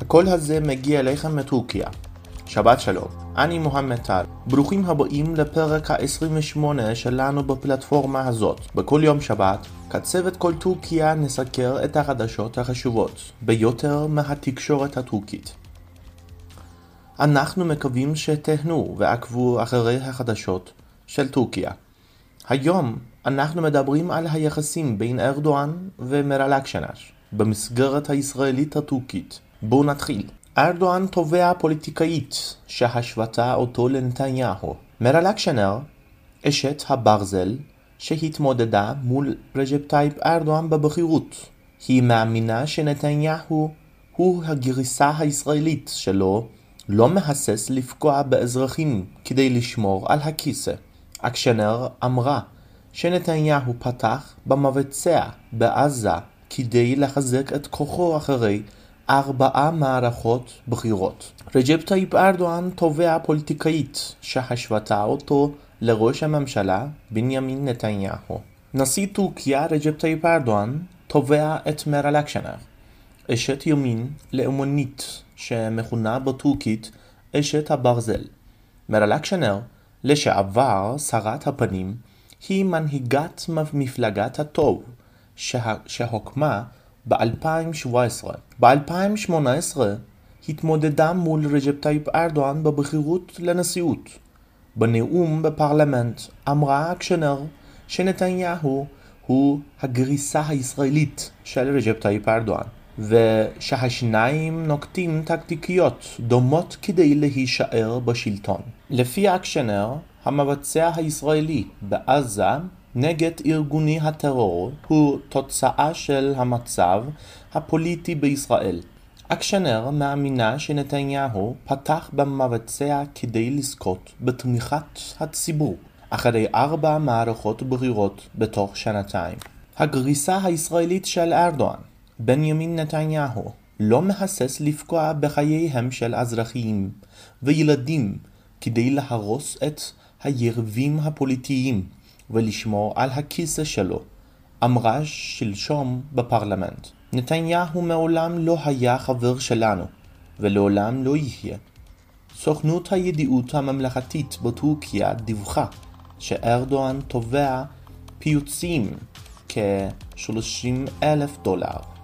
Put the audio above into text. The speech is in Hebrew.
הקול הזה מגיע אליכם מטורקיה. שבת שלום, אני מוחמד טל. ברוכים הבאים לפרק ה-28 שלנו בפלטפורמה הזאת. בכל יום שבת, כצוות כל טורקיה נסקר את החדשות החשובות ביותר מהתקשורת הטורקית. אנחנו מקווים שתהנו ועקבו אחרי החדשות של טורקיה. היום אנחנו מדברים על היחסים בין ארדואן ומרל אקשנר במסגרת הישראלית הטורקית. בואו נתחיל. ארדואן תובע פוליטיקאית שהשוותה אותו לנתניהו. מרל אקשנר, אשת הברזל, שהתמודדה מול רג'פ טייפ ארדואן בבחירות. היא מאמינה שנתניהו הוא הגרסה הישראלית שלו לא מהסס לפגוע באזרחים כדי לשמור על הכיסא. אקשנר אמרה שנתניהו פתח במבצע בעזה כדי לחזק את כוחו אחרי ארבעה מערכות בחירות. רג'פ טייפ ארדואן תובע פוליטיקאית שהשוותה אותו לראש הממשלה בנימין נתניהו. נשיא טורקיה רג'פ טייפ ארדואן תובע את מרל אקשנר, אשת ימין לאומנית שמכונה בטורקית אשת הברזל. מרל אקשנר, לשעבר שרת הפנים, היא מנהיגת מפלגת הטוב שהוקמה ב-2017. ב-2018 התמודדה מול רג'פ טייפ ארדואן בבחירות לנשיאות. בנאום בפרלמנט אמרה אקשנר שנתניהו הוא הגרסה הישראלית של רג'פ טייפ ארדואן, ושהשניים נוקטים טקטיקיות דומות כדי להישאר בשלטון. לפי אקשנר, המבצע הישראלי בעזה נגד ארגוני הטרור הוא תוצאה של המצב הפוליטי בישראל. אקשנר מאמינה שנתניהו פתח במבצע כדי לזכות בתמיכת הציבור אחרי ארבע מערכות בחירות בתוך שנתיים. הגריסה הישראלית של ארדואן, בנימין נתניהו, לא מהסס לפגוע בחייהם של אזרחים וילדים כדי להרוס את היריבים הפוליטיים ולשמור על הכיסא שלו, אמרה שלשום בפרלמנט. נתניהו מעולם לא היה חבר שלנו, ולעולם לא יהיה. סוכנות הידיעות הממלכתית בטורקיה דיווחה שארדואן תובע פיוצים כ-30 אלף דולר.